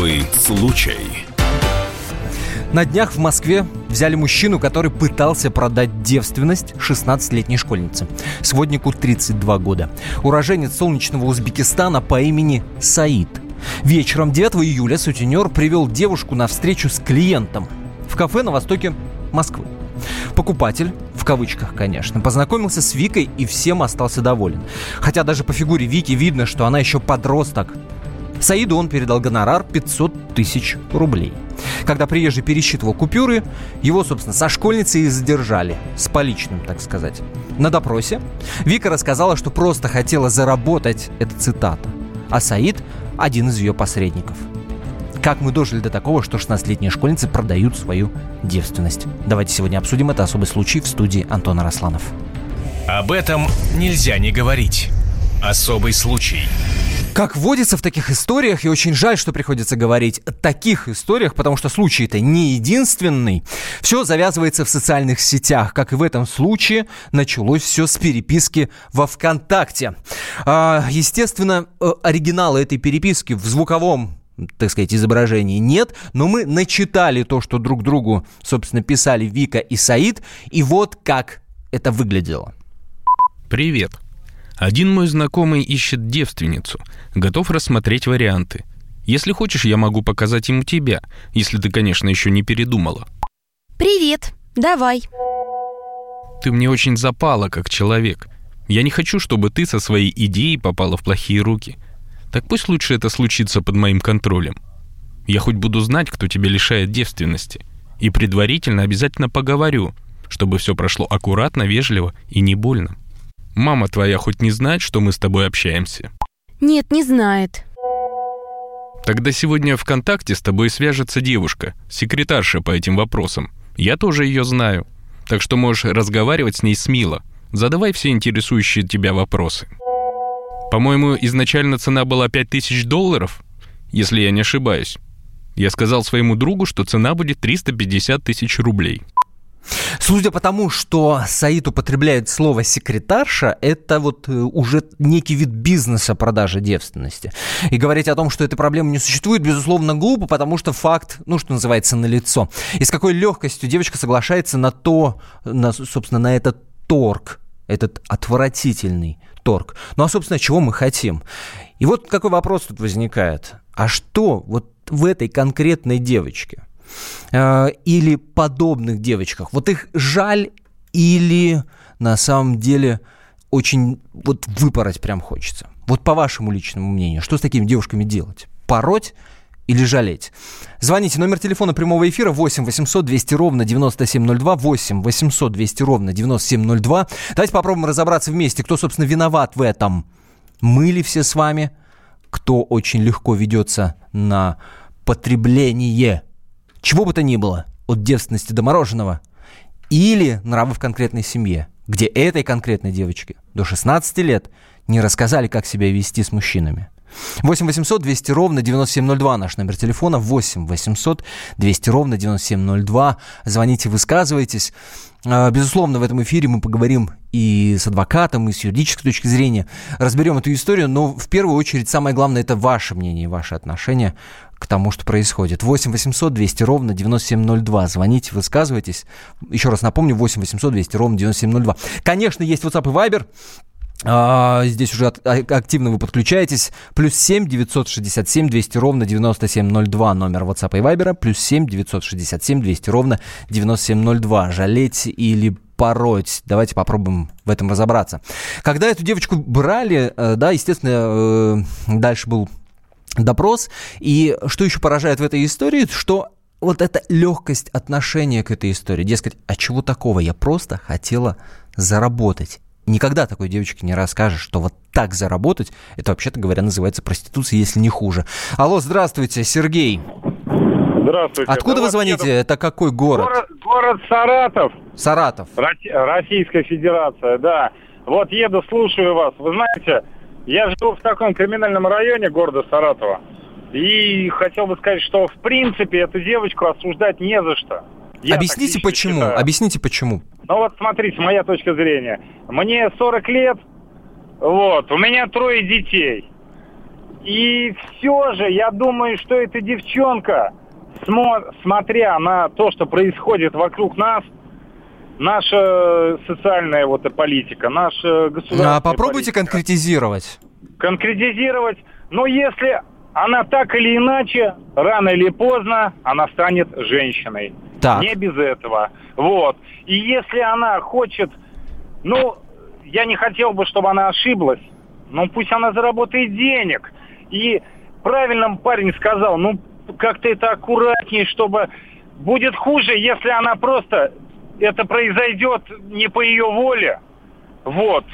Особый случай. На днях в Москве взяли мужчину, который пытался продать девственность 16-летней школьнице. Своднику 32 года. Уроженец солнечного Узбекистана по имени Саид. Вечером 9 июля сутенер привел девушку на встречу с клиентом в кафе на востоке Москвы. Покупатель, в кавычках, конечно, познакомился с Викой и всем остался доволен. Хотя даже по фигуре Вики видно, что она еще подросток. Саиду он передал гонорар 500 тысяч рублей. Когда приезжий пересчитывал купюры, его, собственно, со школьницей и задержали. С поличным, так сказать. На допросе Вика рассказала, что просто хотела заработать, это цитата. А Саид – один из ее посредников. Как мы дожили до такого, что 16-летние школьницы продают свою девственность? Давайте сегодня обсудим это особый случай в студии Антона Росланов. Об этом нельзя не говорить. Особый случай. Как водится в таких историях, и очень жаль, что приходится говорить о таких историях, потому что случай-то не единственный. Все завязывается в социальных сетях. Как и в этом случае, началось все с переписки во ВКонтакте. А, естественно, э, оригинала этой переписки в звуковом так сказать, изображений нет, но мы начитали то, что друг другу, собственно, писали Вика и Саид, и вот как это выглядело. Привет. Один мой знакомый ищет девственницу, готов рассмотреть варианты. Если хочешь, я могу показать ему тебя, если ты, конечно, еще не передумала. Привет, давай. Ты мне очень запала как человек. Я не хочу, чтобы ты со своей идеей попала в плохие руки. Так пусть лучше это случится под моим контролем. Я хоть буду знать, кто тебя лишает девственности. И предварительно обязательно поговорю, чтобы все прошло аккуратно, вежливо и не больно. Мама твоя хоть не знает, что мы с тобой общаемся? Нет, не знает. Тогда сегодня ВКонтакте с тобой свяжется девушка, секретарша по этим вопросам. Я тоже ее знаю. Так что можешь разговаривать с ней смело. Задавай все интересующие тебя вопросы. По-моему, изначально цена была 5000 долларов, если я не ошибаюсь. Я сказал своему другу, что цена будет 350 тысяч рублей. Судя по тому, что Саид употребляет слово «секретарша», это вот э, уже некий вид бизнеса продажи девственности. И говорить о том, что этой проблемы не существует, безусловно, глупо, потому что факт, ну, что называется, налицо. И с какой легкостью девочка соглашается на то, на, собственно, на этот торг, этот отвратительный торг. Ну, а, собственно, чего мы хотим? И вот какой вопрос тут возникает. А что вот в этой конкретной девочке – Э, или подобных девочках. Вот их жаль или на самом деле очень вот выпороть прям хочется. Вот по вашему личному мнению, что с такими девушками делать? Пороть или жалеть? Звоните, номер телефона прямого эфира 8 800 200 ровно 9702, 8 800 200 ровно 9702. Давайте попробуем разобраться вместе, кто, собственно, виноват в этом. Мы ли все с вами? Кто очень легко ведется на потребление чего бы то ни было, от девственности до мороженого, или нравы в конкретной семье, где этой конкретной девочке до 16 лет не рассказали, как себя вести с мужчинами. 8 800 200 ровно 9702 наш номер телефона. 8 800 200 ровно 9702. Звоните, высказывайтесь. А, безусловно, в этом эфире мы поговорим и с адвокатом, и с юридической точки зрения. Разберем эту историю, но в первую очередь самое главное – это ваше мнение, ваше отношение к тому, что происходит. 8 800 200 ровно 9702. Звоните, высказывайтесь. Еще раз напомню, 8 800 200 ровно 9702. Конечно, есть WhatsApp и Viber. А, здесь уже а, активно вы подключаетесь. Плюс 7 967 200 ровно 9702 номер WhatsApp и Viber. Плюс 7 967 200 ровно 9702. Жалеть или пороть. Давайте попробуем в этом разобраться. Когда эту девочку брали, э, да, естественно, э, дальше был допрос. И что еще поражает в этой истории, что вот эта легкость отношения к этой истории. Дескать, а чего такого? Я просто хотела заработать. Никогда такой девочке не расскажешь, что вот так заработать, это, вообще-то говоря, называется проституцией, если не хуже. Алло, здравствуйте, Сергей. Здравствуйте. Откуда да вы звоните? Еду. Это какой город? город? Город Саратов. Саратов. Российская Федерация, да. Вот еду, слушаю вас. Вы знаете, я живу в таком криминальном районе города Саратова. И хотел бы сказать, что в принципе эту девочку осуждать не за что. Я Объясните почему. Считаю. Объясните почему. Ну вот смотрите, моя точка зрения. Мне 40 лет, вот, у меня трое детей. И все же, я думаю, что эта девчонка, смо- смотря на то, что происходит вокруг нас, наша социальная вот политика, наша государственная А попробуйте политика, конкретизировать. конкретизировать. Но если она так или иначе, рано или поздно, она станет женщиной. Так. Не без этого. Вот. И если она хочет, ну, я не хотел бы, чтобы она ошиблась, но пусть она заработает денег. И правильно парень сказал, ну, как-то это аккуратнее, чтобы будет хуже, если она просто, это произойдет не по ее воле. Вот.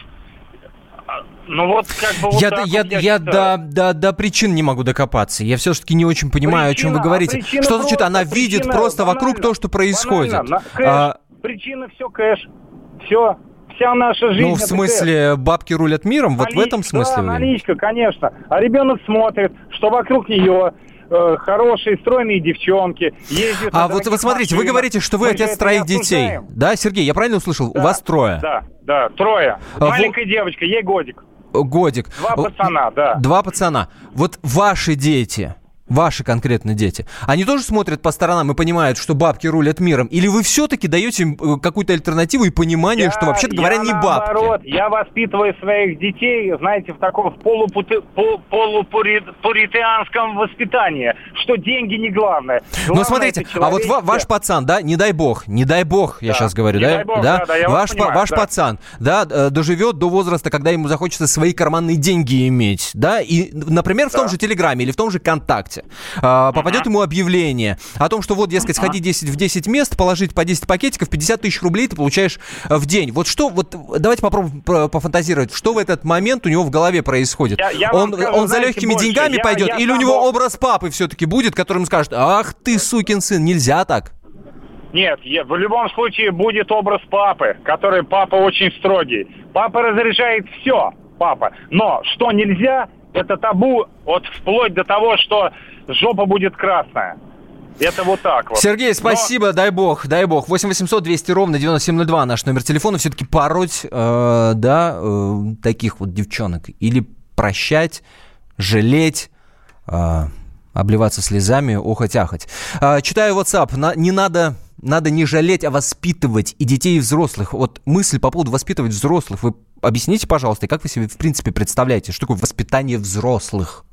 Ну вот как бы вот я так я, я, до, до, до причин не могу докопаться. Я все-таки не очень понимаю, о чем вы Причина- говорите. причина что значит, просто, она видит причина просто вокруг банальна. то, что происходит? Банально, на- кэш. А, Причина все кэш. Все. Вся наша жизнь. ну, в смысле, бабки рулят миром? Вот в этом смысле Да, вы? наличка, конечно. А ребенок смотрит, что вокруг нее э, хорошие, стройные девчонки. ездят А вот вы смотрите, вы машинах. говорите, что вы Мы отец троих детей. Да, Сергей, я правильно услышал? Да, У вас трое. Да, да, трое. А Маленькая девочка, ей годик. Годик. Два пацана, да. Два пацана. Вот ваши дети, ваши конкретно дети, они тоже смотрят по сторонам и понимают, что бабки рулят миром? Или вы все-таки даете им э, какую-то альтернативу и понимание, что вообще-то говоря, я не наоборот, бабки? я воспитываю своих детей, знаете, в таком полупути- пол- полупуританском воспитании, что деньги не главное. Но Главное, смотрите, это а вот ва- ваш пацан, да, не дай бог, не дай бог, я Да, сейчас говорю, не да, бог, да, да, я вас ваш, понимаю, ваш да. пацан, да, э, доживет до возраста, когда ему захочется свои карманные деньги иметь, да, и, например, в том же Телеграме или в том же Контакте а, попадет ему объявление о том, что вот, дескать, сходи 10 в 10 мест, положить по 10 пакетиков, 50 тысяч рублей ты получаешь э, в день. Вот что, вот давайте попробуем про- пофантазировать, что в этот момент у него в голове происходит. Я- я он скажу, он за легкими больше. деньгами Я- пойдет, я или у него был- образ папы все-таки будет, которым скажет, ах ты, сукин сын, нельзя так. Нет, я- в любом случае будет образ папы, который папа очень строгий. Папа разрешает все, папа. Но что нельзя, это табу, вот вплоть до того, что жопа будет красная. Это вот так вот. Сергей, Но- спасибо, дай бог, дай бог. 8 800 200 ровно 9702 наш номер телефона. Все-таки пороть, э, да, э, таких вот девчонок. Или прощать, жалеть, э, обливаться слезами, охоть-ахоть. Э, читаю WhatsApp. На- не надо... Надо не жалеть, а воспитывать и детей, и взрослых. Вот мысль по поводу воспитывать взрослых. Вы объясните, пожалуйста, как вы себе в принципе представляете, что такое воспитание взрослых?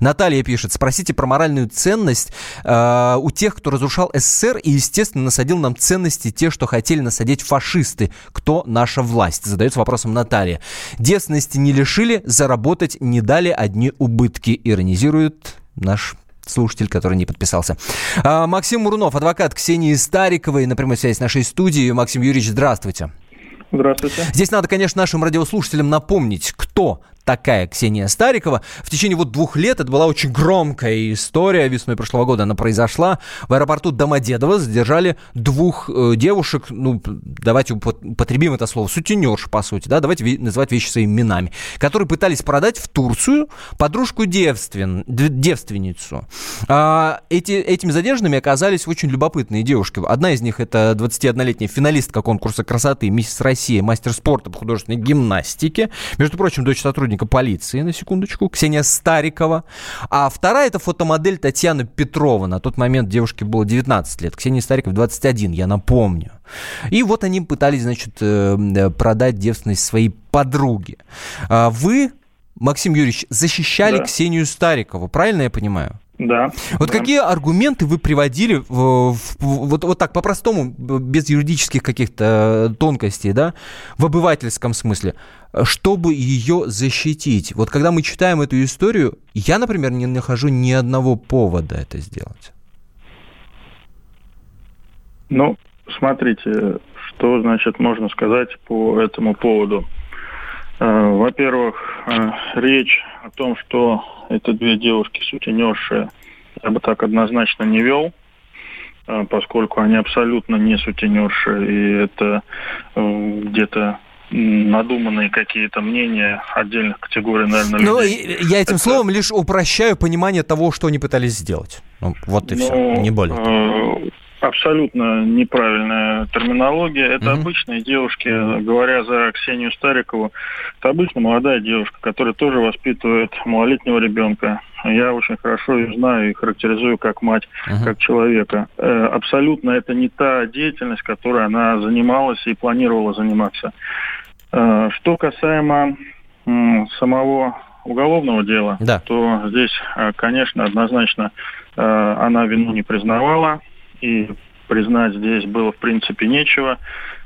Наталья пишет, спросите про моральную ценность э, у тех, кто разрушал СССР и, естественно, насадил нам ценности те, что хотели насадить фашисты. Кто наша власть? Задается вопросом Наталья. Девственности не лишили, заработать не дали одни убытки. Иронизирует наш слушатель, который не подписался. А, Максим Мурунов, адвокат Ксении Стариковой, на прямой связи с нашей студией. Максим Юрьевич, здравствуйте. Здравствуйте. Здесь надо, конечно, нашим радиослушателям напомнить, кто такая Ксения Старикова. В течение вот двух лет это была очень громкая история. Весной прошлого года она произошла. В аэропорту Домодедово задержали двух э, девушек, ну, давайте упот- употребим это слово, сутенерш, по сути, да, давайте называть вещи своими именами, которые пытались продать в Турцию подружку девствен, девственницу. А, эти, этими задержанными оказались очень любопытные девушки. Одна из них это 21-летняя финалистка конкурса красоты «Миссис Россия», мастер спорта по художественной гимнастике. Между прочим, дочь сотрудника полиции, на секундочку, Ксения Старикова. А вторая это фотомодель Татьяна Петрова. На тот момент девушке было 19 лет, Ксении Стариковой 21, я напомню. И вот они пытались, значит, э, э, продать девственность своей подруги. А Вы, Максим Юрьевич, защищали Да. Ксению Старикову, правильно я понимаю? Да. Вот да. какие аргументы вы приводили в- в- вот, вот так по-простому, без юридических каких-то э, тонкостей, да, в обывательском смысле, чтобы ее защитить? Вот когда мы читаем эту историю, я, например, не нахожу ни одного повода это сделать. Ну, смотрите, что, значит, можно сказать по этому поводу. Э, Во-первых, э, речь о том, что это две девушки сутенершие, я бы так однозначно не вел, э, поскольку они абсолютно не сутенерши, и это где-то надуманные какие-то мнения отдельных категорий, наверное, Ну, людей. и- я этим Это- словом лишь упрощаю понимание того, что они пытались сделать. Ну, вот и все, Ну, не более. э, абсолютно неправильная терминология. Это угу. обычные девушки, говоря за Ксению Старикову, это обычно молодая девушка, которая тоже воспитывает малолетнего ребенка. Я очень хорошо ее знаю и характеризую как мать, uh как человека. Э, абсолютно это не та деятельность, которой она занималась и планировала заниматься. Э, что касаемо самого уголовного дела, да. то здесь, э, конечно, однозначно она вину не признавала, и признать здесь было, в принципе, нечего.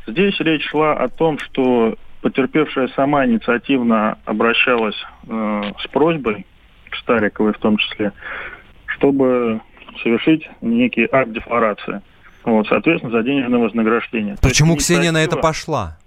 Здесь речь шла о том, что потерпевшая сама инициативно обращалась э, с просьбой к Стариковой в том числе, чтобы совершить некий акт декларации. Вот, соответственно, за денежное вознаграждение. Почему Ксения на это пошла?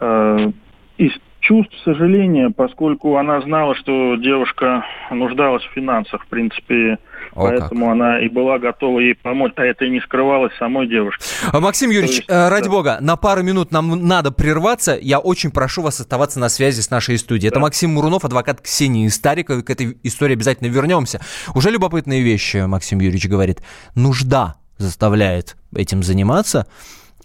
Э, из чувств сожаления, поскольку она знала, что девушка нуждалась в финансах, в принципе, о, Поэтому как. она и была готова ей помочь, а это и не скрывалось самой девушке. А, Максим Юрьевич, есть, э, ради да. бога, на пару минут нам надо прерваться. Я очень прошу вас оставаться на связи с нашей студией. Да. Это Максим Мурунов, адвокат Ксении Стариковой. К этой истории обязательно вернемся. Уже любопытные вещи, Максим Юрьевич говорит. Нужда заставляет этим заниматься,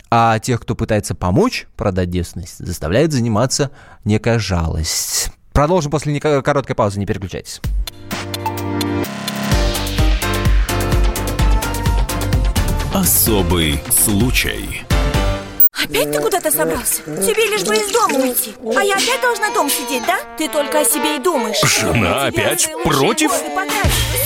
а тех, кто пытается помочь продать девственность, заставляет заниматься некая жалость. Продолжим после короткой паузы, не переключайтесь. Особый случай. Опять ты куда-то собрался? Тебе лишь бы из дома уйти А я опять должна дом сидеть, да? Ты только о себе и думаешь Жена опять против?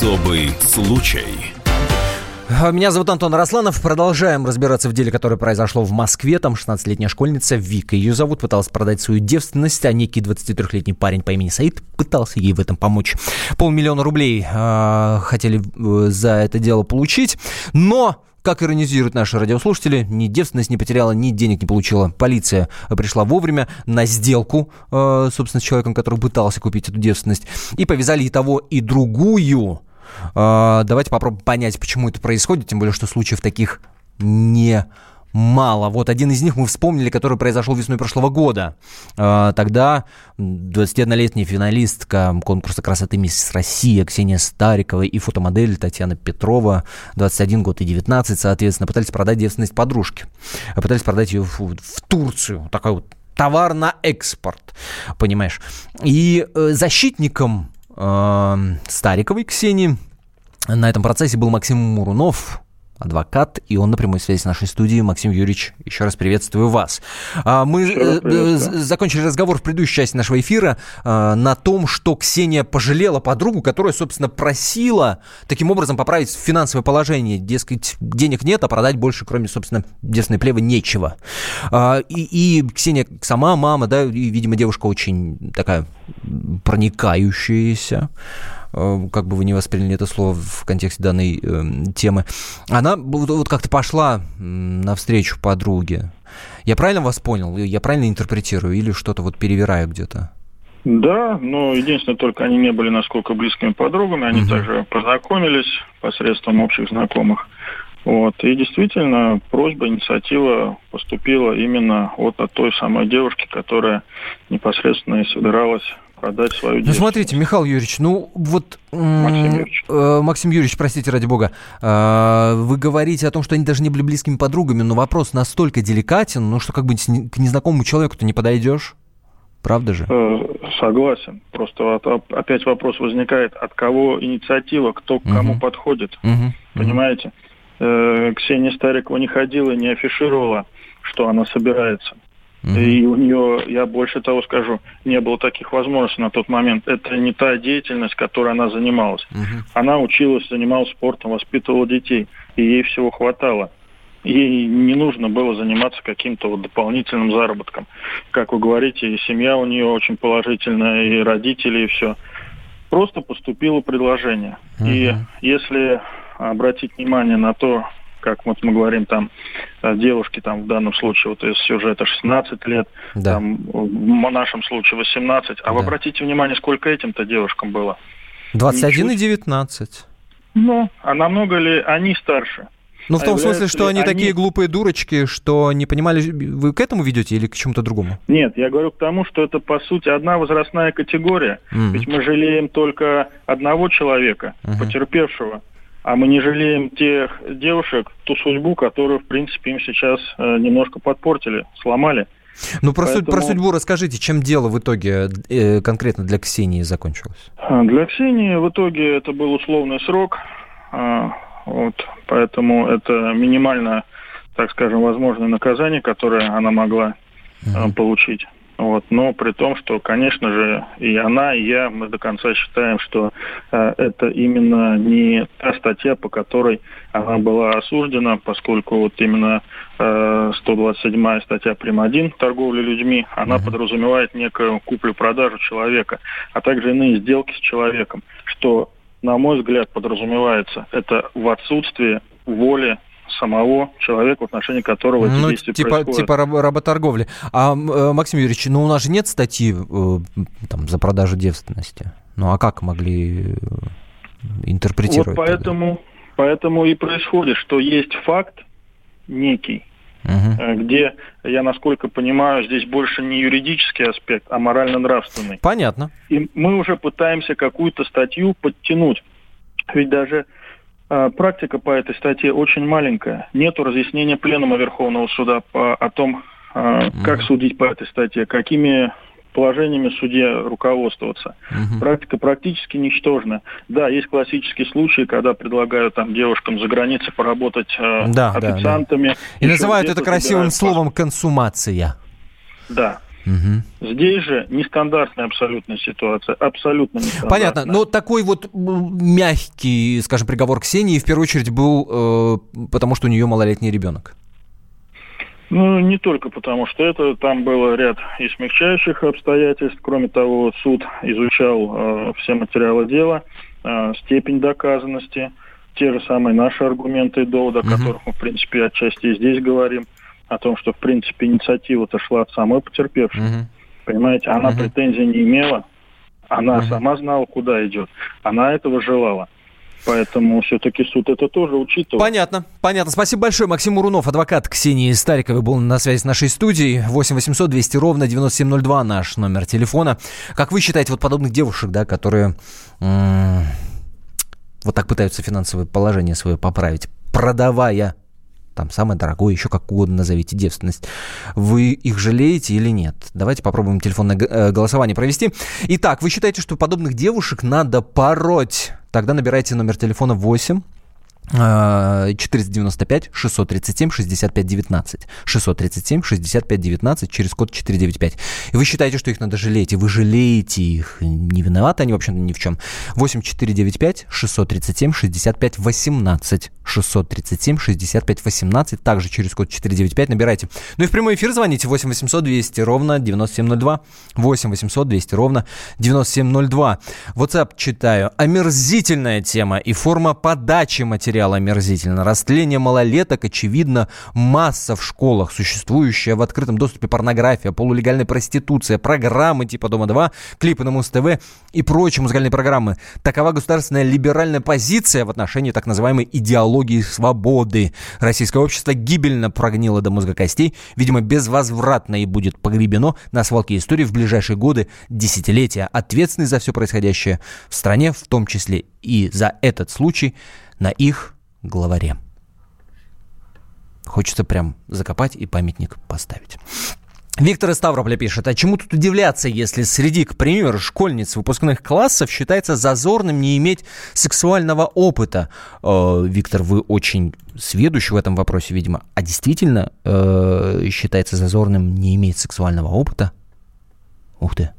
Особый случай. Меня зовут Антон Росланов. Продолжаем разбираться в деле, которое произошло в Москве. Там 16-летняя школьница Вика, ее зовут, пыталась продать свою девственность, а некий 23-летний парень по имени Саид пытался ей в этом помочь. Полмиллиона рублей э, хотели за это дело получить, но как иронизируют наши радиослушатели, ни девственность не потеряла, ни денег не получила. Полиция пришла вовремя на сделку, э, собственно, с человеком, который пытался купить эту девственность, и повязали и того, и другую. Э, давайте попробуем понять, почему это происходит, тем более, что случаев таких не мало. Вот один из них мы вспомнили, который произошел весной прошлого года. А, тогда 21-летняя финалистка конкурса красоты «Мисс Россия» Ксения Старикова и фотомодель Татьяна Петрова, 21 год и 19, соответственно, пытались продать девственность подружки. Пытались продать ее в, Турцию. Такой вот товар на экспорт, понимаешь. И э, защитником Стариковой Ксении. На этом процессе был Максим Мурунов, адвокат, и он на прямой связи с нашей студией. Максим Юрьевич, еще раз приветствую вас. А, мы э, э, закончили разговор в предыдущей части нашего эфира э, на том, что Ксения пожалела подругу, которая, собственно, просила таким образом поправить финансовое положение. Дескать, денег нет, а продать больше, кроме, собственно, девственной плевы, нечего. А, и, и Ксения сама мама, да, и, видимо, девушка очень такая проникающаяся. Э, как бы вы не восприняли это слово в контексте данной э, темы, она вот, вот как-то пошла навстречу подруге. Я правильно вас понял? Я правильно интерпретирую или что-то вот перевираю где-то? Да, но единственное, только они не были насколько близкими подругами, они угу. также познакомились посредством общих знакомых. Вот. И действительно, просьба, инициатива поступила именно вот от той самой девушки, которая непосредственно и собиралась продать свою Ну, смотрите, Михаил Юрьевич, ну вот... Максим Юрьевич. Э, Максим Юрьевич, простите, ради бога. Э, вы говорите о том, что они даже не были близкими подругами, но вопрос настолько деликатен, ну что как бы к незнакомому человеку-то не подойдешь. Правда же? Э, согласен. Просто опять вопрос возникает, от кого инициатива, кто к кому угу. подходит. Угу. Понимаете? Э, Ксения Старикова не ходила, не афишировала, что она собирается. И у нее, я больше того скажу, не было таких возможностей на тот момент. Это не та деятельность, которой она занималась. Mm-hmm. Она училась, занималась спортом, воспитывала детей, и ей всего хватало. Ей не нужно было заниматься каким-то вот дополнительным заработком. Как вы говорите, и семья у нее очень положительная, и родители, и все. Просто поступило предложение. Mm-hmm. И если обратить внимание на то, как вот мы говорим, там, э, девушки, там, в данном случае, вот из сюжета 16 лет, да. там, в нашем случае 18, а да. вы обратите внимание, сколько этим-то девушкам было? 21 Ничуть. и 19. Ну, а намного ли они старше? Ну, в том смысле, что они, они такие глупые дурочки, что не понимали, вы к этому ведете или к чему-то другому? Нет, я говорю к тому, что это, по сути, одна возрастная категория. Mm-hmm. Ведь мы жалеем только одного человека, mm-hmm. потерпевшего. А мы не жалеем тех девушек, ту судьбу, которую, в принципе, им сейчас э, немножко подпортили, сломали. Ну, про, Поэтому... про судьбу расскажите, чем дело в итоге э, конкретно для Ксении закончилось? Для Ксении в итоге это был условный срок. Э, вот, поэтому это минимально, так скажем, возможное наказание, которое она могла uh получить. Вот, но при том, что, конечно же, и она, и я, мы до конца считаем, что э, это именно не та статья, по которой она была осуждена, поскольку вот именно э, 127 статья прим. 1 торговля людьми, она uh подразумевает некую куплю-продажу человека, а также иные сделки с человеком, что на мой взгляд, подразумевается, это в отсутствии воли самого человека, в отношении которого эти ну, действия типа, происходят. Типа раб- работорговли. А, э, Максим Юрьевич, ну у нас же нет статьи э, там, за продажу девственности. Ну а как могли э, интерпретировать? Вот поэтому, поэтому и происходит, что есть факт некий, угу. где, я насколько понимаю, здесь больше не юридический аспект, а морально-нравственный. Понятно. И мы уже пытаемся какую-то статью подтянуть. Ведь даже практика по этой статье очень маленькая. Нету разъяснения Пленума Верховного Суда по, о том, угу. как судить по этой статье, какими положениями судья руководствоваться. Угу. Практика практически ничтожна. Да, есть классические случаи, когда предлагают там девушкам за границей поработать э, да, официантами. Да, да. И называют это красивым словом консумация. Да. Угу. Здесь же нестандартная абсолютная ситуация, абсолютно нестандартная. Понятно, но такой вот мягкий, скажем, приговор Ксении в первую очередь был, э, потому что у нее малолетний ребенок. Ну, не только потому, что это, там было ряд и смягчающих обстоятельств. Кроме того, суд изучал э, все материалы дела, э, степень доказанности, те же самые наши аргументы и доводы, о которых мы, в принципе, отчасти и здесь говорим, о том, что, в принципе, инициатива-то шла от самой потерпевшей. uh Понимаете, она uh претензий не имела, она uh сама знала, куда идет, она этого желала. Поэтому все-таки суд это тоже учитывает. Понятно, понятно. Спасибо большое. Максим Урунов, адвокат Ксении Стариковой, был на связи с нашей студией. 8 800 200 ровно 9702 наш номер телефона. Как вы считаете, вот подобных девушек, да, которые м- вот так пытаются финансовое положение свое поправить, продавая там самое дорогое, еще как угодно назовите девственность. Вы их жалеете или нет? Давайте попробуем телефонное э, голосование провести. Итак, вы считаете, что подобных девушек надо пороть? Тогда набирайте номер телефона 8 495 637 65 19. 637 65 19 через код 495. И вы считаете, что их надо жалеть, и вы жалеете их. Не виноваты они, в общем-то, ни в чем. 8 495 637 65 18. 637 65 18. Также через код 495 набирайте. Ну и в прямой эфир звоните 8 800 200 ровно 9702. 8 800 200 ровно 9702. WhatsApp читаю. Омерзительная тема и форма подачи материала материал омерзительно. Растление малолеток, очевидно, масса в школах, существующая в открытом доступе порнография, полулегальная проституция, программы типа «Дома-2», клипы на Муз-ТВ и прочие музыкальные программы. Такова государственная либеральная позиция в отношении так называемой идеологии свободы. Российское общество гибельно прогнило до мозга костей, видимо, безвозвратно и будет погребено на свалке истории в ближайшие годы, десятилетия. Ответственный за все происходящее в стране, в том числе и за этот случай – на их главаре. Хочется прям закопать и памятник поставить. Виктор из Ставрополя пишет, а чему тут удивляться, если среди, к примеру, школьниц выпускных классов считается зазорным не иметь сексуального опыта? Э, Виктор, вы очень сведущий в этом вопросе, видимо. А действительно э, считается зазорным не иметь сексуального опыта? Ух ты.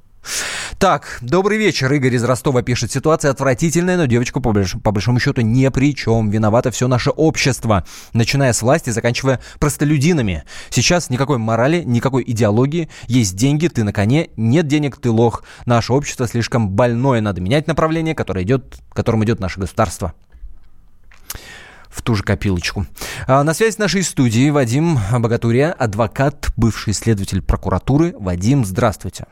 Так, добрый вечер. Игорь из Ростова пишет. Ситуация отвратительная, но девочку по, больш... по большому счету ни при чем. Виновато все наше общество. Начиная с власти, заканчивая простолюдинами. Сейчас никакой морали, никакой идеологии. Есть деньги, ты на коне. Нет денег, ты лох. Наше общество слишком больное. Надо менять направление, которое идет, которым идет наше государство. в ту же копилочку. А на связи с нашей студией Вадим Богатурия, адвокат, бывший следователь прокуратуры. Вадим, здравствуйте.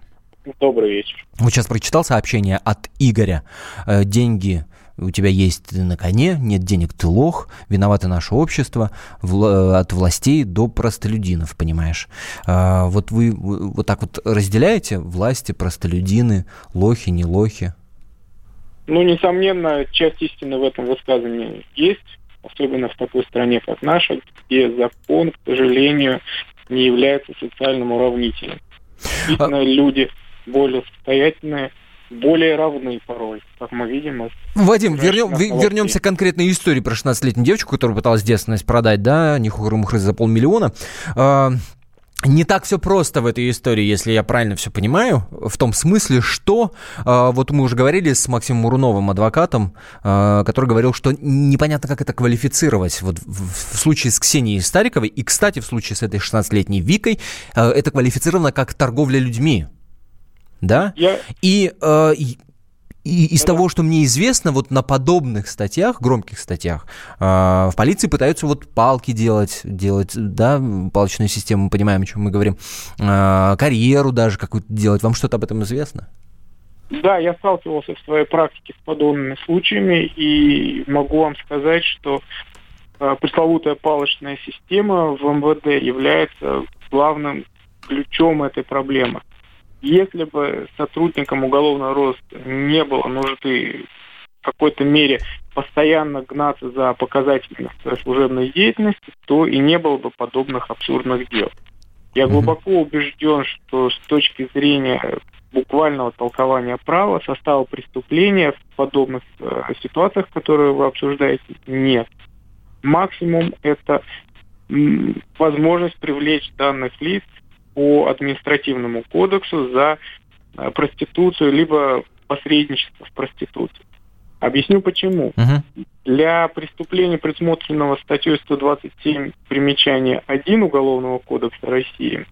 Добрый вечер. Вот сейчас прочитал сообщение от Игоря. Э, деньги у тебя есть на коне, нет денег, ты лох, виновато наше общество, от властей до простолюдинов, понимаешь. А, вот вы вот так вот разделяете власти, простолюдины, лохи, не лохи? Ну, несомненно, часть истины в этом высказывании есть, особенно в такой стране, как наша, где закон, к сожалению, не является социальным уравнителем. Действительно, а... люди более состоятельные, более равны порой, как мы видим. Вадим, вернем, вернемся к конкретной истории про 16-летнюю девочку, которая пыталась девственность продать, да, не хухры за полмиллиона. А, не так все просто в этой истории, если я правильно все понимаю, в том смысле, что э, вот мы уже говорили с Максимом Муруновым, адвокатом, э, который говорил, что непонятно, как это квалифицировать. Вот в, в случае с Ксенией Стариковой и, кстати, в случае с этой 16-летней Викой, э, это квалифицировано как торговля людьми да? Я... И, э, и из да. того, что мне известно, вот на подобных статьях, громких статьях, э, в полиции пытаются вот палки делать, делать, да, палочную систему, мы понимаем, о чем мы говорим, э, карьеру даже какую-то делать. Вам что-то об этом известно? Да, я сталкивался в своей практике с подобными случаями и могу вам сказать, что э, пресловутая палочная система в МВД является главным ключом этой проблемы. Если бы сотрудникам уголовного роста не было нужды в какой-то мере постоянно гнаться за показателями служебной деятельности, то и не было бы подобных абсурдных дел. Я глубоко убежден, что с точки зрения буквального толкования права состава преступления в подобных э, ситуациях, которые вы обсуждаете, нет. Максимум это возможность привлечь данных лиц по административному кодексу за э, проституцию либо посредничество в проституции. Объясню почему. Uh-huh. Для преступления, предусмотренного статьей 127 примечание 1 Уголовного кодекса России,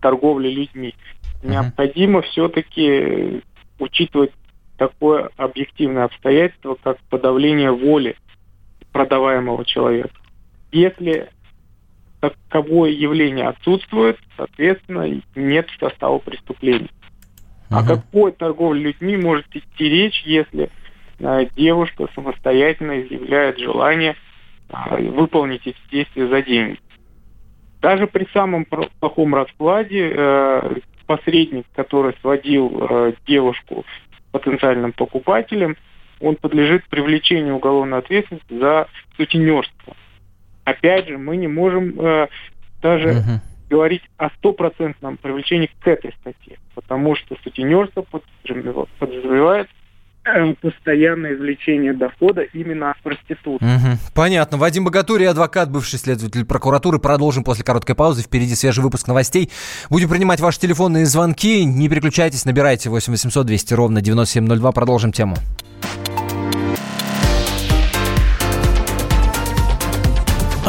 торговля людьми, uh-huh. необходимо все-таки учитывать такое объективное обстоятельство, как подавление воли продаваемого человека. Если таковое явление отсутствует, соответственно, нет состава преступления. Uh-huh. О какой торговле людьми может идти речь, если э, девушка самостоятельно изъявляет желание э, выполнить эти действия за деньги? Даже при самом плохом раскладе э, посредник, который сводил э, девушку с потенциальным покупателем, он подлежит привлечению уголовной ответственности за сутенерство опять же, мы не можем э, даже угу. говорить о стопроцентном привлечении к этой статье, потому что сутенерство подразумевает э, постоянное извлечение дохода именно от проституции. Угу. Понятно. Вадим Богатури, адвокат, бывший следователь прокуратуры. Продолжим после короткой паузы. Впереди свежий выпуск новостей. Будем принимать ваши телефонные звонки. Не переключайтесь, набирайте 8 800 200 ровно 9702. Продолжим тему.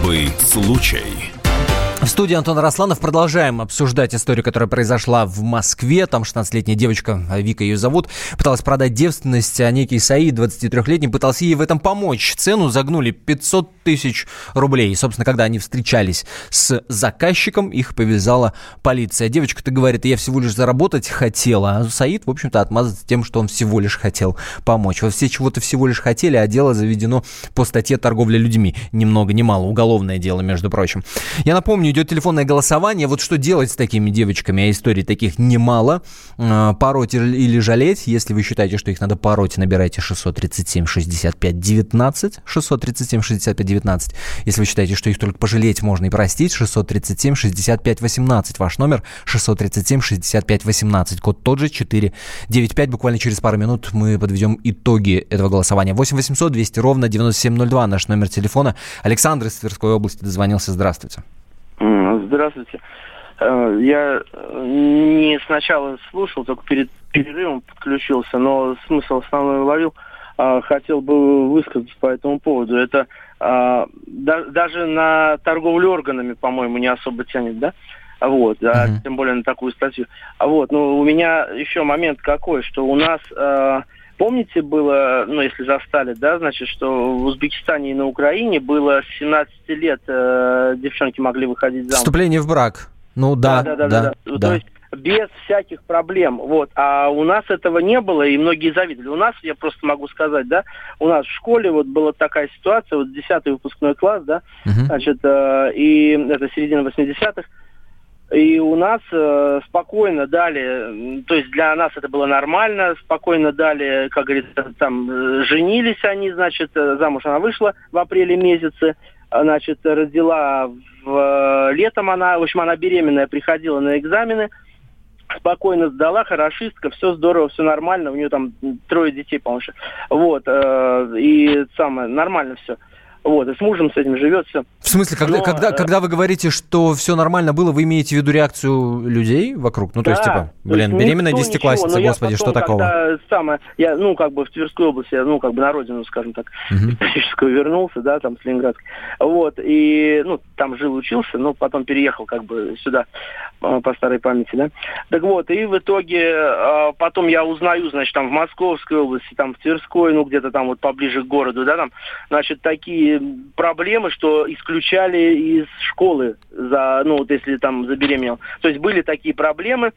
Особый случай. В студии Антон Росланов продолжаем обсуждать историю, которая произошла в Москве. Там 16-летняя девочка, Вика ее зовут, пыталась продать девственность, а некий Саид, 23-летний, пытался ей в этом помочь. Цену загнули 500 тысяч рублей. И, собственно, когда они встречались с заказчиком, их повязала полиция. Девочка-то говорит, я всего лишь заработать хотела, а Саид, в общем-то, отмазывается тем, что он всего лишь хотел помочь. Вот все чего-то всего лишь хотели, а дело заведено по статье торговля людьми. Ни много ни мало, уголовное дело, между прочим. Я напомню, напомню, идет телефонное голосование. Вот что делать с такими девочками, а историй таких немало. Э, пороть или жалеть. Если вы считаете, что их надо пороть, набирайте 637 65 19. 637 65 19. Если вы считаете, что их только пожалеть можно и простить, 637 65 18. Ваш номер 637 65 18. Код тот же 495. Буквально через пару минут мы подведем итоги этого голосования. 8 800 200 ровно 9702 наш номер телефона. Александр из Тверской области дозвонился. Здравствуйте. Здравствуйте. Э, Я э, не сначала слушал, только перед перерывом подключился, но смысл основной уловил. А, Хотел бы высказаться по этому поводу. Это а, да- даже на торговлю органами, по-моему, не особо тянет, да? Вот, а тем более на такую статью. А вот, ну, у меня еще момент какой, что у нас, э, помните, было, ну, если застали, да, значит, что в Узбекистане и на Украине было с 17 лет э, девчонки могли выходить замуж. Вступление в брак. Ну да, да, да, да, да. То есть без всяких проблем. Вот. А у нас этого не было, и многие завидовали. У нас, я просто могу сказать, да, у нас в школе вот была такая ситуация, вот 10 выпускной класс, да, значит, э, и это середина 80-х, и у нас э, спокойно дали, то есть для нас это было нормально, спокойно дали, как говорится, там э, женились они, значит, э, замуж она вышла в апреле месяце, а, значит, родила в, э, летом она, в общем, она беременная, приходила на экзамены, спокойно сдала, хорошистка, все здорово, все нормально, у нее там трое детей, по-моему, вот, э, и самое, нормально все. Вот, и с мужем с этим живет все. В смысле, когда, Но, когда, э, когда вы говорите, что все нормально было, вы имеете в виду реакцию людей вокруг? Ну, то есть, типа, то есть блин, беременная десятиклассница, ничего, господи, что потом, такого? Когда самое, я, ну, как бы в Тверской области, я, ну, как бы на родину, скажем так, историческую вернулся, да, там, с Ленинградской. Вот, и, ну, там жил, учился, но потом переехал, как бы, сюда, э, по старой памяти, да. Так вот, и в итоге э, потом я узнаю, значит, там, в Московской области, там, в Тверской, ну, где-то там вот поближе к городу, да, там, значит, такие проблемы, что исключали из школы за, ну, вот если там забеременел. То есть были такие проблемы,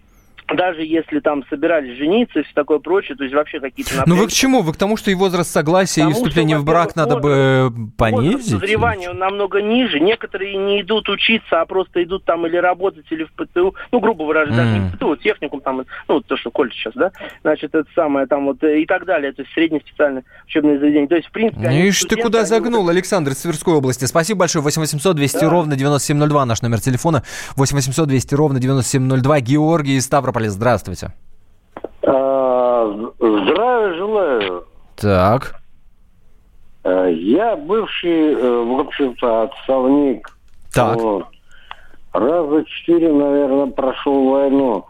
даже если там собирались жениться и все такое прочее, то есть вообще какие-то Ну вы к чему? Вы к тому, что и возраст согласия, и Потому что, вступление в брак надо бы Возраст понизить? созревания он намного ниже. Некоторые не идут учиться, а просто идут там или работать, или в ПТУ. Ну, грубо выражаясь, даже не в ПТУ, техникум там, ну, то, что колледж сейчас, да? Значит, это самое там вот э, и так далее. То есть среднее специальное учебное заведение. То есть, в принципе, они Ишь ты куда они загнул, Александр из Тверской области. Спасибо большое. 8800 200 Да. ровно 9702 наш номер телефона. 8800 200 ровно 9702. Георгий из Ставрополя. Здравствуйте. А, Здравия желаю. Так. Э, Я бывший, э, в общем-то, отставник. Так. Вот. Раза четыре, наверное, прошел войну.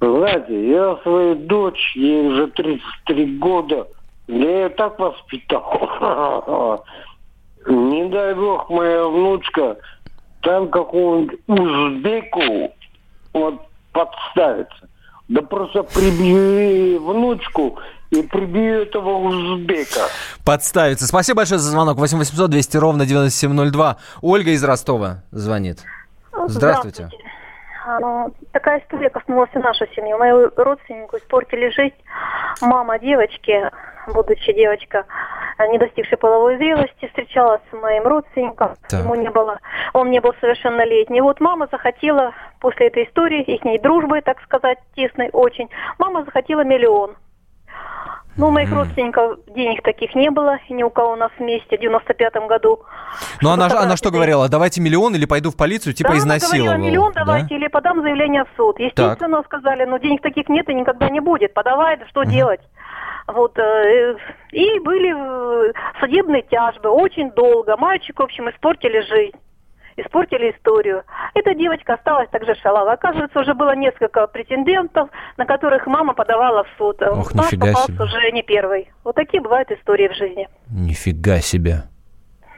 Знаете, я свою дочь, ей уже 33 года, я ее так воспитал. Не дай бог, моя внучка там какого-нибудь узбеку вот подставится. Да просто прибью внучку и прибью этого узбека. Подставиться. Спасибо большое за звонок. 8800 200 ровно 9702. Ольга из Ростова звонит. Здравствуйте. Ну, Такая история коснулась и нашу семью. Мою родственнику испортили жизнь. Мама девочки, будучи девочка, а, не достигшей половой зрелости, встречалась с моим родственником. Так. Ему не было, он не был совершеннолетний. Вот мама захотела после этой истории, их дружбы, так сказать, тесной очень, мама захотела миллион. Ну, у моих родственников денег таких не было, ни у кого у нас вместе в 95-м году. Ну она, она что говорила? Давайте миллион или пойду в полицию, типа да, изнасиловал. говорила, миллион да? давайте или подам заявление в суд. Естественно, сказали, ну денег таких нет и никогда не будет. Подавай, да что делать? Вот, э, и были э, судебные тяжбы очень долго. Мальчик, в общем, испортили жизнь. Испортили историю. Эта девочка осталась также шалава. Оказывается, уже было несколько претендентов, на которых мама подавала в суд. Ох, нас нифига попался себе. уже не первый. Вот такие бывают истории в жизни. Нифига себе.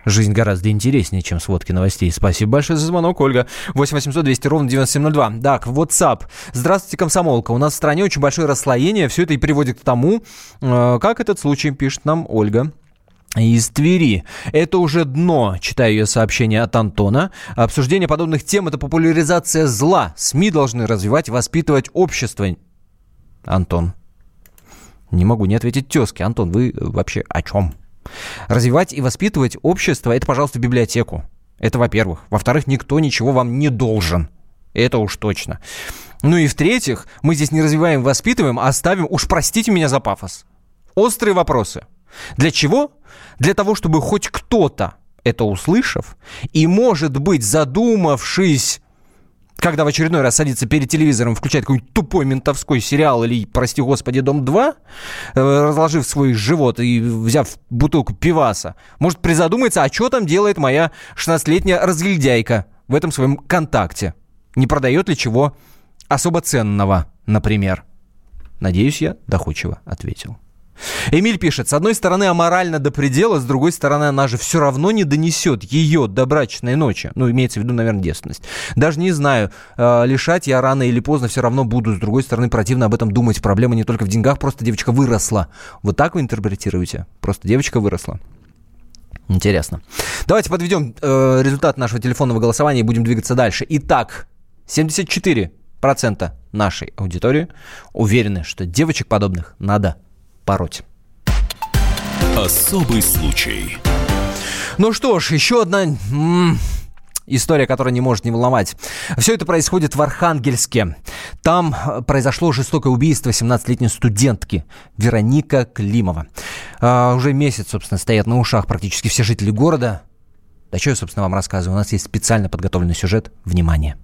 Жизнь гораздо интереснее, чем сводки новостей. Спасибо большое за звонок, Ольга. 8 800 200 ровно 9702. Так, WhatsApp. Здравствуйте, комсомолка. У нас в стране очень большое расслоение. Все это и приводит к тому, э, как этот случай пишет нам Ольга. Из Твери. Это уже дно, читаю ее сообщение от Антона. Обсуждение подобных тем – это популяризация зла. СМИ должны развивать воспитывать общество. Антон. Не могу не ответить тезке. Антон, вы вообще о чем? Развивать и воспитывать общество – это, пожалуйста, библиотеку. Это во-первых. Во-вторых, никто ничего вам не должен. Это уж точно. Ну и в-третьих, мы здесь не развиваем, воспитываем, а ставим, уж простите меня за пафос, острые вопросы. Для чего? Для того, чтобы хоть кто-то это услышав, и, может быть, задумавшись, когда в очередной раз садится перед телевизором, включает какой-нибудь тупой ментовской сериал или, прости господи, «Дом-2», э, разложив свой живот и взяв бутылку пиваса, может призадуматься, а что там делает моя 16-летняя разгильдяйка в этом своем контакте? Не продает ли чего особо ценного, например? Надеюсь, я доходчиво ответил. Эмиль пишет, с одной стороны аморально до предела, с другой стороны она же все равно не донесет ее до брачной ночи. Ну, имеется в виду, наверное, девственность. Даже не знаю, э, лишать я рано или поздно все равно буду. С другой стороны, противно об этом думать. Проблема не только в деньгах, просто девочка выросла. Вот так вы интерпретируете? Просто девочка выросла. Интересно. Давайте подведем э, результат нашего телефонного голосования и будем двигаться дальше. Итак, 74% нашей аудитории уверены, что девочек подобных надо пороть. Особый случай. Ну что ж, еще одна история, которая не может не волновать. Все это происходит в Архангельске. Там э, произошло жестокое убийство 17-летней студентки Вероника Климова. А, уже месяц, собственно, стоят на ушах практически все жители города. Да что я, собственно, вам рассказываю? У нас есть специально подготовленный сюжет. Внимание!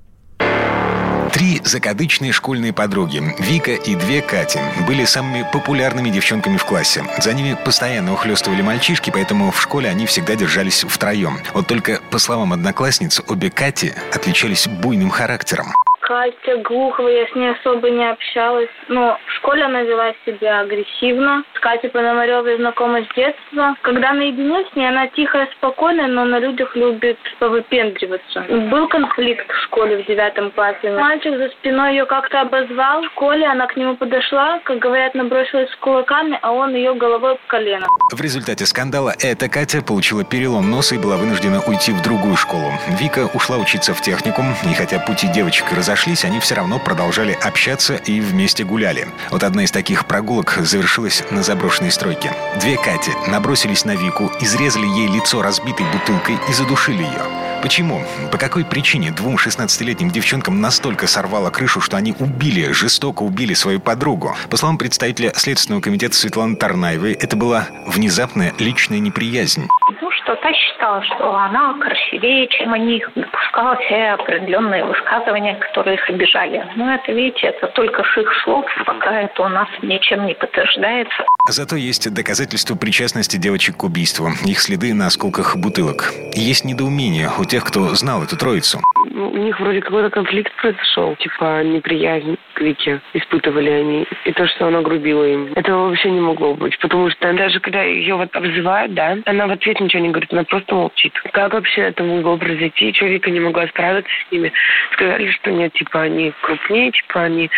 Три закадычные школьные подруги, Вика и две Кати, были самыми популярными девчонками в классе. За ними постоянно ухлёстывали мальчишки, поэтому в школе они всегда держались втроем. Вот только, по словам одноклассниц, обе Кати отличались буйным характером. Катя Глухова, я с ней особо не общалась. Но в школе она вела себя агрессивно. С Катей Пономаревой знакома с детства. Когда наедине с ней, она тихая, спокойная, но на людях любит повыпендриваться. Был конфликт в школе в девятом классе. Мальчик за спиной ее как-то обозвал. В школе она к нему подошла, как говорят, набросилась с кулаками, а он ее головой в колено. В результате скандала эта Катя получила перелом носа и была вынуждена уйти в другую школу. Вика ушла учиться в техникум, и хотя пути девочек разошлись, разошлись, они все равно продолжали общаться и вместе гуляли. Вот одна из таких прогулок завершилась на заброшенной стройке. Две Кати набросились на Вику, изрезали ей лицо разбитой бутылкой и задушили ее. Почему? По какой причине двум 16-летним девчонкам настолько сорвало крышу, что они убили, жестоко убили свою подругу? По словам представителя Следственного комитета Светланы Тарнаевой, это была внезапная личная неприязнь. Ну, что та считала, что она красивее, чем они, допускала все определенные высказывания, которые их обижали. Но это, видите, это только с их слов, пока это у нас ничем не подтверждается. Зато есть доказательства причастности девочек к убийству. Их следы на осколках бутылок. Есть недоумение у тех, кто знал эту троицу. Ну, у них вроде какой-то конфликт произошел, типа неприязнь к Вике испытывали они. И то, что она грубила им. Этого вообще не могло быть, потому что даже когда ее вот обзывают, да, она в ответ ничего не говорит, она просто молчит. Как вообще это могло произойти? Что Вика не могла справиться с ними? Сказали, что нет, типа они крупнее, типа они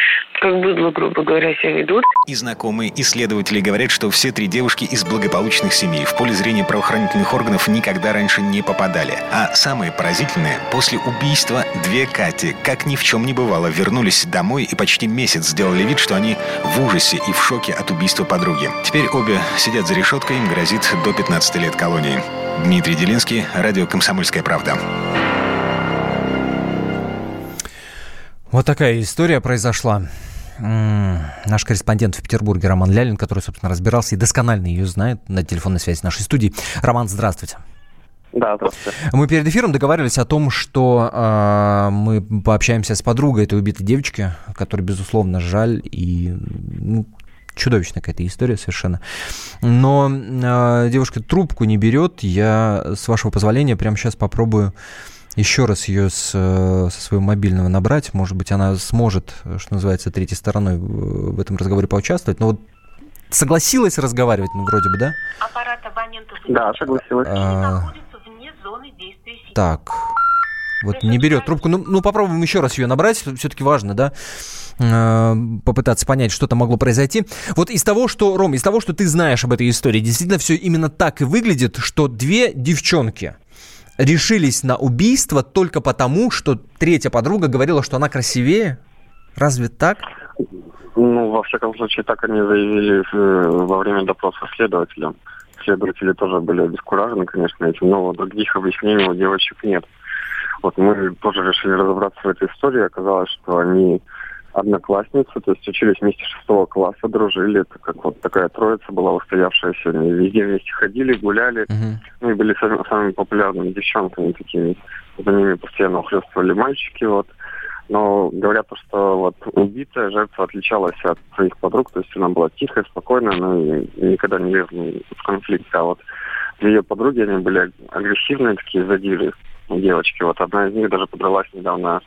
как быдло, грубо говоря, себя ведут. И знакомые исследователи говорят, что все три девушки из благополучных семей в поле зрения правоохранительных органов никогда раньше не попадали. А самое поразительное, после убийства две Кати, как ни в чем не бывало, вернулись домой и почти месяц сделали вид, что они в ужасе и в шоке от убийства подруги. Теперь обе сидят за решеткой, им грозит до 15 лет колонии. Дмитрий Делинский, радио «Комсомольская правда». Вот такая история произошла. Наш корреспондент в Петербурге Роман Лялин, который, собственно, разбирался и досконально ее знает на телефонной связи нашей студии. Роман, здравствуйте. Да, здравствуйте. Мы перед эфиром договаривались о том, что э, мы пообщаемся с подругой этой убитой девочки, которой, безусловно, жаль и ну, чудовищная какая-то история совершенно. Но э, девушка трубку не берет. Я, с вашего позволения, прямо сейчас попробую еще раз ее с, со своего мобильного набрать. Может быть, она сможет, что называется, третьей стороной в этом разговоре поучаствовать. Но вот согласилась разговаривать, ну, вроде бы, да? Аппарат абонента... Да, согласилась. А... Так, вот не берет трубку. Ну, ну, попробуем еще раз ее набрать. Все-таки важно, да? А, попытаться понять, что там могло произойти. Вот из того, что, Ром, из того, что ты знаешь об этой истории, действительно все именно так и выглядит, что две девчонки решились на убийство только потому, что третья подруга говорила, что она красивее? Разве так? Ну, во всяком случае, так они заявили э, во время допроса следователя. Следователи тоже были обескуражены, конечно, этим, но других объяснений у девочек нет. Вот мы тоже решили разобраться в этой истории. Оказалось, что они одноклассницы, то есть учились вместе шестого класса, дружили. Это как вот такая троица была устоявшаяся. Они везде вместе ходили, гуляли. Uh-huh. Ну и были самыми, самыми популярными девчонками такими. За ними постоянно ухлёстывали мальчики. Вот. Но говорят, что вот убитая жертва отличалась от своих подруг, то есть она была тихая, спокойная, но никогда не лезла в конфликт. А вот ее подруги, они были агрессивные, такие задиры девочки. Вот одна из них даже подралась недавно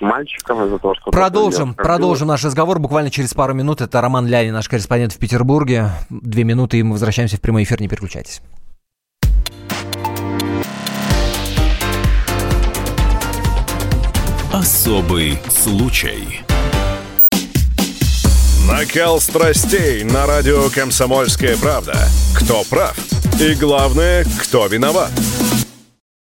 с мальчиком из-за того, что... Продолжим, продолжим наш разговор буквально через пару минут. Это Роман Лянин, наш корреспондент в Петербурге. Две минуты, и мы возвращаемся в прямой эфир, не переключайтесь. Особый случай. Накал страстей на радио «Комсомольская правда». Кто прав? И главное, кто виноват?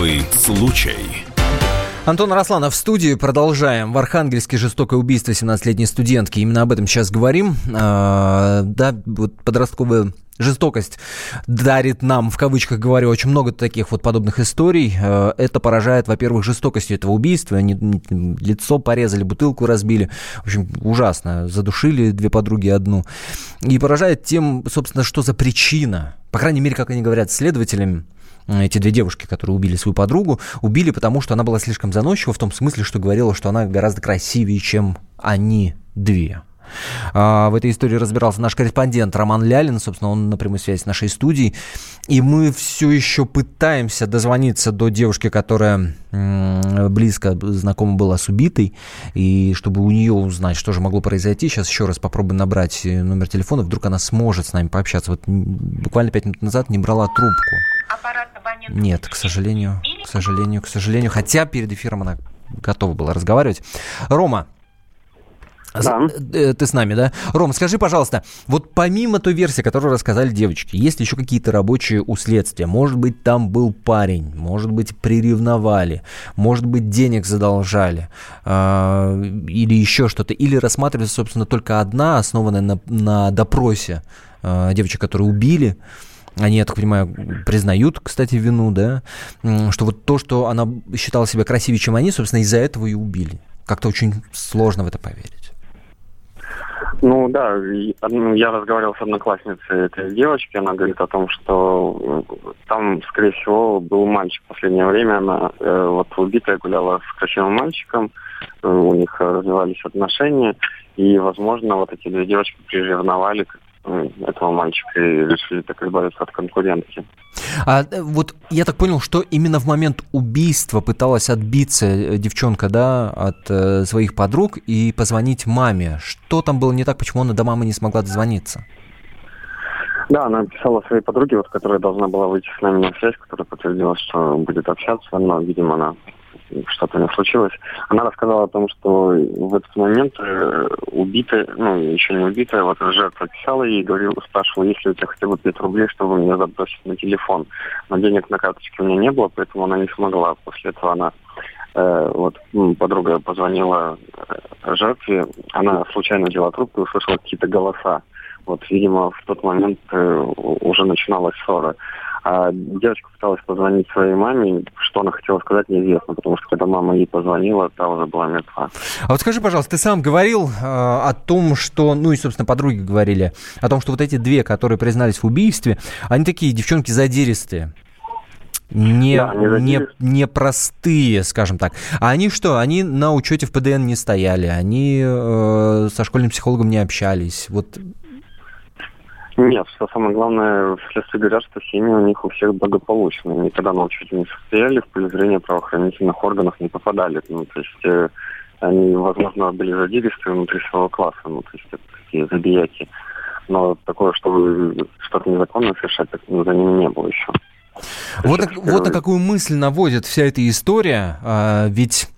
Особый случай. Антон Росланов в студии. Продолжаем. В Архангельске жестокое убийство 17-летней студентки. Именно об этом сейчас говорим. А, да, вот подростковая жестокость дарит нам, в кавычках говорю, очень много таких вот подобных историй. А, это поражает, во-первых, жестокостью этого убийства. Они лицо порезали, бутылку разбили. В общем, ужасно. Задушили две подруги одну. И поражает тем, собственно, что за причина. По крайней мере, как они говорят следователям, эти две девушки, которые убили свою подругу, убили потому, что она была слишком заносчива в том смысле, что говорила, что она гораздо красивее, чем они две. А, в этой истории разбирался наш корреспондент Роман Лялин, собственно, он на прямой связи с нашей студией. И мы все еще пытаемся дозвониться до девушки, которая близко знакома была с убитой, и чтобы у нее узнать, что же могло произойти. Сейчас еще раз попробуем набрать номер телефона, вдруг она сможет с нами пообщаться. Вот буквально пять минут назад не брала трубку. Нет, к сожалению, к сожалению, к сожалению. Хотя перед эфиром она готова была разговаривать. Рома, да. Э, ты с нами, да? Ром, скажи, пожалуйста, вот помимо той версии, которую рассказали девочки, есть ли еще какие-то рабочие у следствия? Может быть, там был парень, может быть, приревновали, может быть, денег задолжали, э, или еще что-то, или рассматривается, собственно, только одна, основанная на, на допросе э, девочек, которые убили, они, я так понимаю, признают, кстати, вину, да, что вот то, что она считала себя красивее, чем они, собственно, из-за этого и убили. Как-то очень сложно в это поверить. Ну да, ну, я разговаривал с одноклассницей этой девочки, она говорит о том, что э, там, скорее всего, был мальчик в последнее время, она э, вот убитая гуляла с красивым мальчиком, э, у них развивались отношения, и, возможно, вот эти две девочки приревновали этого мальчика и решили так избавиться от конкурентки. А э, вот я так понял, что именно в момент убийства пыталась отбиться э, девчонка, да, от э, своих подруг и позвонить маме. Что там было не так, почему она до мамы не смогла дозвониться? Да, она писала своей подруге, вот, которая должна была выйти с нами на связь, которая подтвердила, что будет общаться, но, видимо, она что-то не случилось. Она рассказала о том, что в этот момент э, убитая, ну, еще не убитая, вот жертва писала ей и говорила, спрашивала, есть ли у тебя хотя бы 5 рублей, чтобы меня забросить на телефон. Но денег на карточке у меня не было, поэтому она не смогла. После этого она э, вот подруга позвонила э, жертве, она случайно взяла трубку и услышала какие-то голоса. Вот, видимо, в тот момент уже начиналась ссора. А девочка пыталась позвонить своей маме, что она хотела сказать, неизвестно, потому что когда мама ей позвонила, та уже была мертва. А вот скажи, пожалуйста, ты сам говорил э, о том, что, ну и, собственно, подруги говорили, о том, что вот эти две, которые признались в убийстве, они такие девчонки задиристые. Не, да, не, не простые, скажем так. А они что? Они на учете в ПДН не стояли, они э, со школьным психологом не общались. Вот нет, что самое главное, в следствии говорят, что семьи у них у всех благополучные. Никогда на учете не состояли, в поле зрения правоохранительных органов не попадали. Ну, то есть э, они, возможно, были задиристы внутри своего класса, ну, то есть это такие забияки. Но такое, чтобы что-то незаконное совершать, так, ну, за ними не было еще. Вот, так, вот на какую мысль наводит вся эта история. А, ведь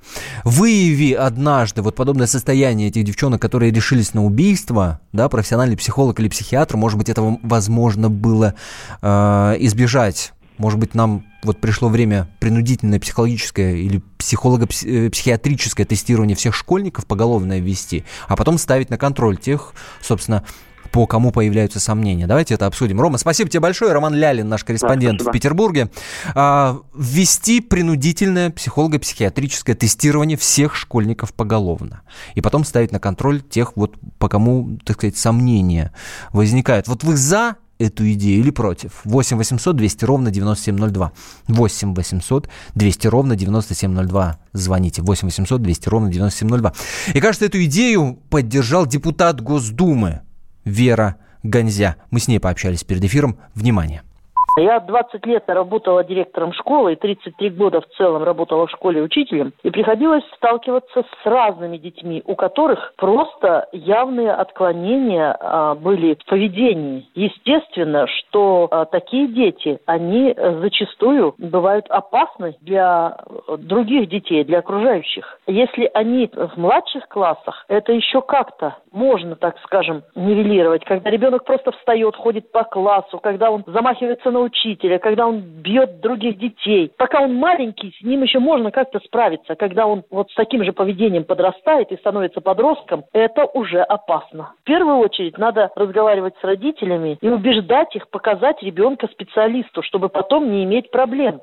выяви однажды вот подобное состояние этих девчонок, которые решились на убийство, да, профессиональный психолог или психиатр, может быть, этого возможно было а, избежать. Может быть, нам вот пришло время принудительное психологическое или психолого-психиатрическое тестирование всех школьников поголовное ввести, а потом ставить на контроль тех, собственно, по кому появляются сомнения. Давайте это обсудим. Рома, спасибо тебе большое. Роман Лялин, наш корреспондент да, в Петербурге. А, ввести принудительное психолого-психиатрическое тестирование всех школьников поголовно. И потом ставить на контроль тех, вот по кому, так сказать, сомнения возникают. Вот вы за эту идею или против? 8 800 200 ровно 9702. 8 800 200 ровно 9702. Звоните. 8 800 200 ровно 9702. И кажется, эту идею поддержал депутат Госдумы Вера Ганзя. Мы с ней пообщались перед эфиром. Внимание! Я 20 лет работала директором школы и 33 года в целом работала в школе учителем. И приходилось сталкиваться с разными детьми, у которых просто явные отклонения а, были в поведении. Естественно, что а, такие дети, они зачастую бывают опасны для других детей, для окружающих. Если они в младших классах, это еще как-то можно, так скажем, нивелировать. Когда ребенок просто встает, ходит по классу, когда он замахивается на учителя, когда он бьет других детей. Пока он маленький, с ним еще можно как-то справиться. Когда он вот с таким же поведением подрастает и становится подростком, это уже опасно. В первую очередь надо разговаривать с родителями и убеждать их показать ребенка специалисту, чтобы потом не иметь проблем.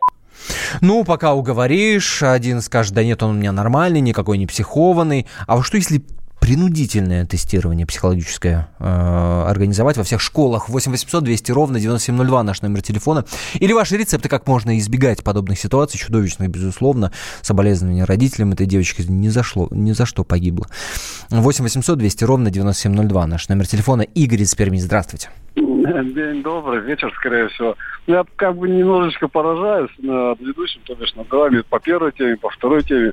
Ну, пока уговоришь, один скажет, да нет, он у меня нормальный, никакой не психованный. А вот что если принудительное тестирование психологическое э, организовать во всех школах. 8 800 200 ровно 9702 наш номер телефона. Или ваши рецепты, как можно избегать подобных ситуаций, чудовищных, безусловно. Соболезнования родителям этой девочки ни за, шло, ни за что погибла. 8 800 200 ровно 9702 наш номер телефона. Игорь из Перми, здравствуйте. День добрый, вечер, скорее всего. Я как бы немножечко поражаюсь над ведущим, то бишь над вами по первой теме, по второй теме.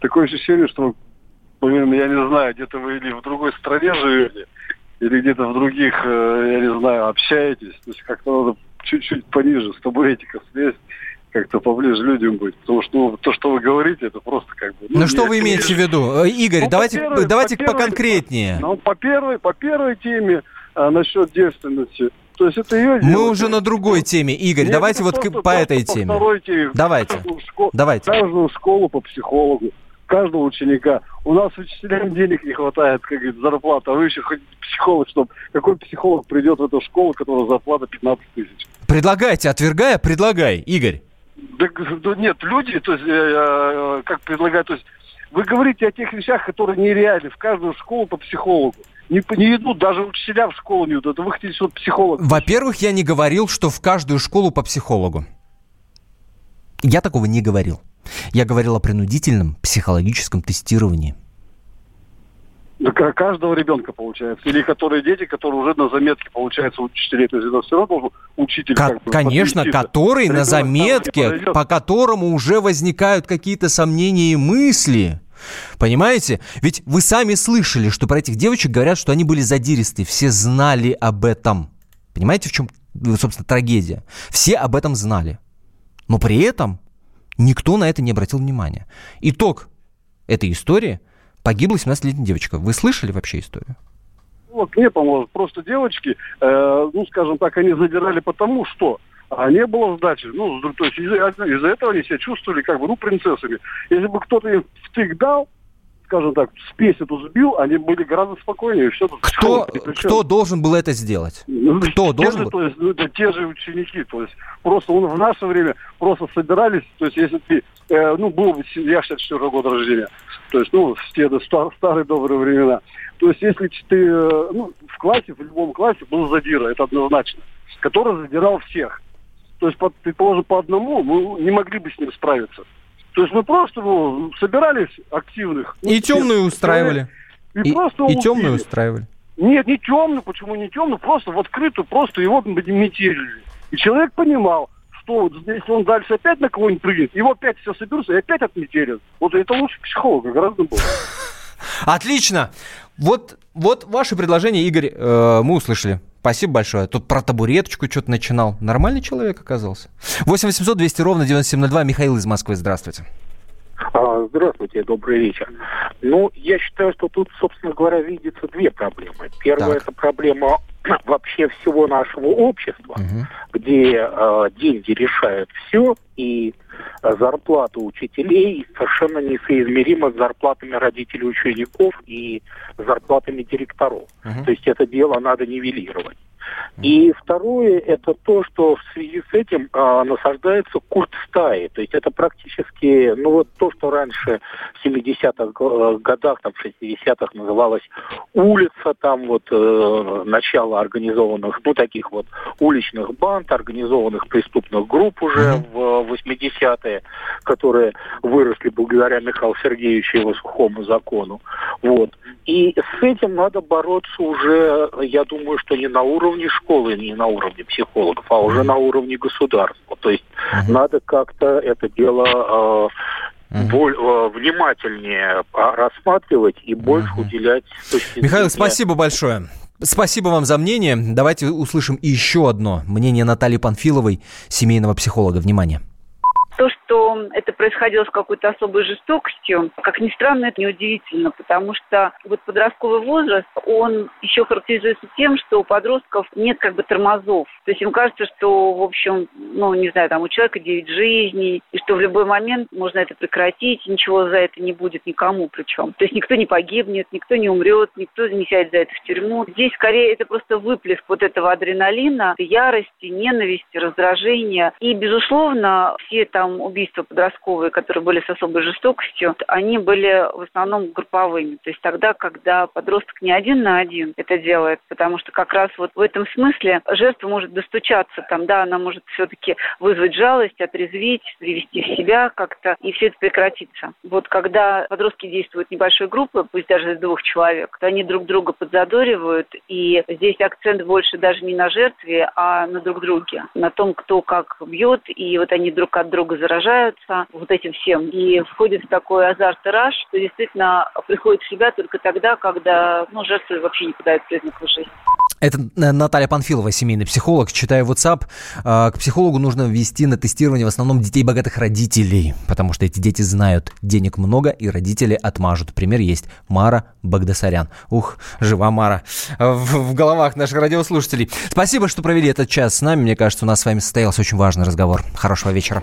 Такое ощущение, что я не знаю, где-то вы или в другой стране живете, или где-то в других, э, я не знаю, общаетесь. То есть как-то надо чуть-чуть пониже, чтобы этика слезть как-то поближе людям быть. Потому что ну, то, что вы говорите, это просто как бы... Ну, ну что вы имеете в виду? Э, Игорь, ну, давайте, по первой, давайте по первой, поконкретнее. Ну, по первой, по первой теме а, насчет девственности. То есть это ее Мы уже на другой теме, Игорь. Нет, давайте вот просто, по этой теме. По второй теме. Давайте. Каждую школу, давайте. Каждую школу по психологу каждого ученика. У нас учителям денег не хватает, как говорит, зарплата. А вы еще хоть психолог, чтобы какой психолог придет в эту школу, которая зарплата 15 тысяч? Предлагайте, отвергая, предлагай, Игорь. Да, да нет, люди, то есть, э, э, как предлагают, то есть, вы говорите о тех вещах, которые нереальны. В каждую школу по психологу. Не, не идут, даже учителя в школу не идут. Это вы хотите, вот психолог. Во-первых, я не говорил, что в каждую школу по психологу. Я такого не говорил. Я говорил о принудительном психологическом тестировании. Каждого ребенка получается. Или которые дети, которые уже на заметке, получается, учителей. То есть это все равно должен учитель... Ко- как бы, конечно, который на заметке, по которому уже возникают какие-то сомнения и мысли. Понимаете? Ведь вы сами слышали, что про этих девочек говорят, что они были задиристы. Все знали об этом. Понимаете, в чем, собственно, трагедия? Все об этом знали. Но при этом Никто на это не обратил внимания. Итог этой истории – погибла 17-летняя девочка. Вы слышали вообще историю? Вот мне поможет. Просто девочки, э, ну, скажем так, они задирали потому, что а не было сдачи. Ну, то есть из-за, из этого они себя чувствовали как бы, ну, принцессами. Если бы кто-то им втык дал, скажем так, спесь эту сбил, они были гораздо спокойнее. Все кто, кто должен был это сделать? Ну, кто должен же, был? То есть, ну, это те же ученики. То есть просто он, в наше время просто собирались, то есть если ты, э, ну, был бы, я 64 года рождения, то есть, ну, в те стар, старые добрые времена. То есть если ты, э, ну, в классе, в любом классе был задира, это однозначно, который задирал всех. То есть, под, предположим, по одному мы не могли бы с ним справиться. То есть мы просто ну, собирались активных. И темную устраивали. И, и, просто и темную устраивали. Нет, не темную, почему не темную, просто в открытую, просто его метили. И человек понимал, что вот если он дальше опять на кого-нибудь прыгнет, его опять все соберутся и опять отметелят. Вот это лучше психолога гораздо больше. Отлично. Вот, вот ваше предложение, Игорь, э, мы услышали. Спасибо большое. Тут про табуреточку что-то начинал. Нормальный человек оказался. 8 800 200 ровно 9702. Михаил из Москвы. Здравствуйте. А, здравствуйте, добрый вечер. Ну, я считаю, что тут, собственно говоря, видится две проблемы. Первая это проблема вообще всего нашего общества, угу. где э, деньги решают все, и зарплата учителей совершенно несоизмерима с зарплатами родителей учеников и зарплатами директоров. Угу. То есть это дело надо нивелировать. И второе, это то, что в связи с этим а, насаждается культ стаи. То есть это практически, ну вот то, что раньше в 70-х э, годах, там, в 60-х называлось улица, там вот э, начало организованных, ну таких вот уличных банд, организованных преступных групп уже в 80-е, которые выросли благодаря Михаилу Сергеевичу и его сухому закону. Вот. И с этим надо бороться уже, я думаю, что не на уровне школы, не на уровне психологов, а уже на уровне государства. То есть uh-huh. надо как-то это дело э, боль, э, внимательнее рассматривать и больше уделять. Михаил, спасибо большое. Спасибо вам за мнение. Давайте услышим еще одно мнение Натальи Панфиловой, семейного психолога. Внимание. То, что это происходило с какой-то особой жестокостью, как ни странно, это неудивительно, потому что вот подростковый возраст, он еще характеризуется тем, что у подростков нет как бы тормозов. То есть им кажется, что, в общем, ну, не знаю, там у человека 9 жизней, и что в любой момент можно это прекратить, ничего за это не будет никому причем. То есть никто не погибнет, никто не умрет, никто не сядет за это в тюрьму. Здесь скорее это просто выплеск вот этого адреналина, ярости, ненависти, раздражения. И, безусловно, все там там убийства подростковые, которые были с особой жестокостью, они были в основном групповыми. То есть тогда, когда подросток не один на один это делает, потому что как раз вот в этом смысле жертва может достучаться, там, да, она может все-таки вызвать жалость, отрезветь, привести в себя как-то, и все это прекратится. Вот когда подростки действуют небольшой группой, пусть даже из двух человек, то они друг друга подзадоривают, и здесь акцент больше даже не на жертве, а на друг друге, на том, кто как бьет, и вот они друг от друга заражаются вот этим всем и входит в такой азарт и раж, что действительно приходит в себя только тогда, когда ну, жертвы вообще не подают признаков жизни. Это Наталья Панфилова, семейный психолог. Читаю WhatsApp. А, к психологу нужно ввести на тестирование в основном детей богатых родителей, потому что эти дети знают, денег много, и родители отмажут. Пример есть. Мара Багдасарян. Ух, жива Мара в, в головах наших радиослушателей. Спасибо, что провели этот час с нами. Мне кажется, у нас с вами состоялся очень важный разговор. Хорошего вечера.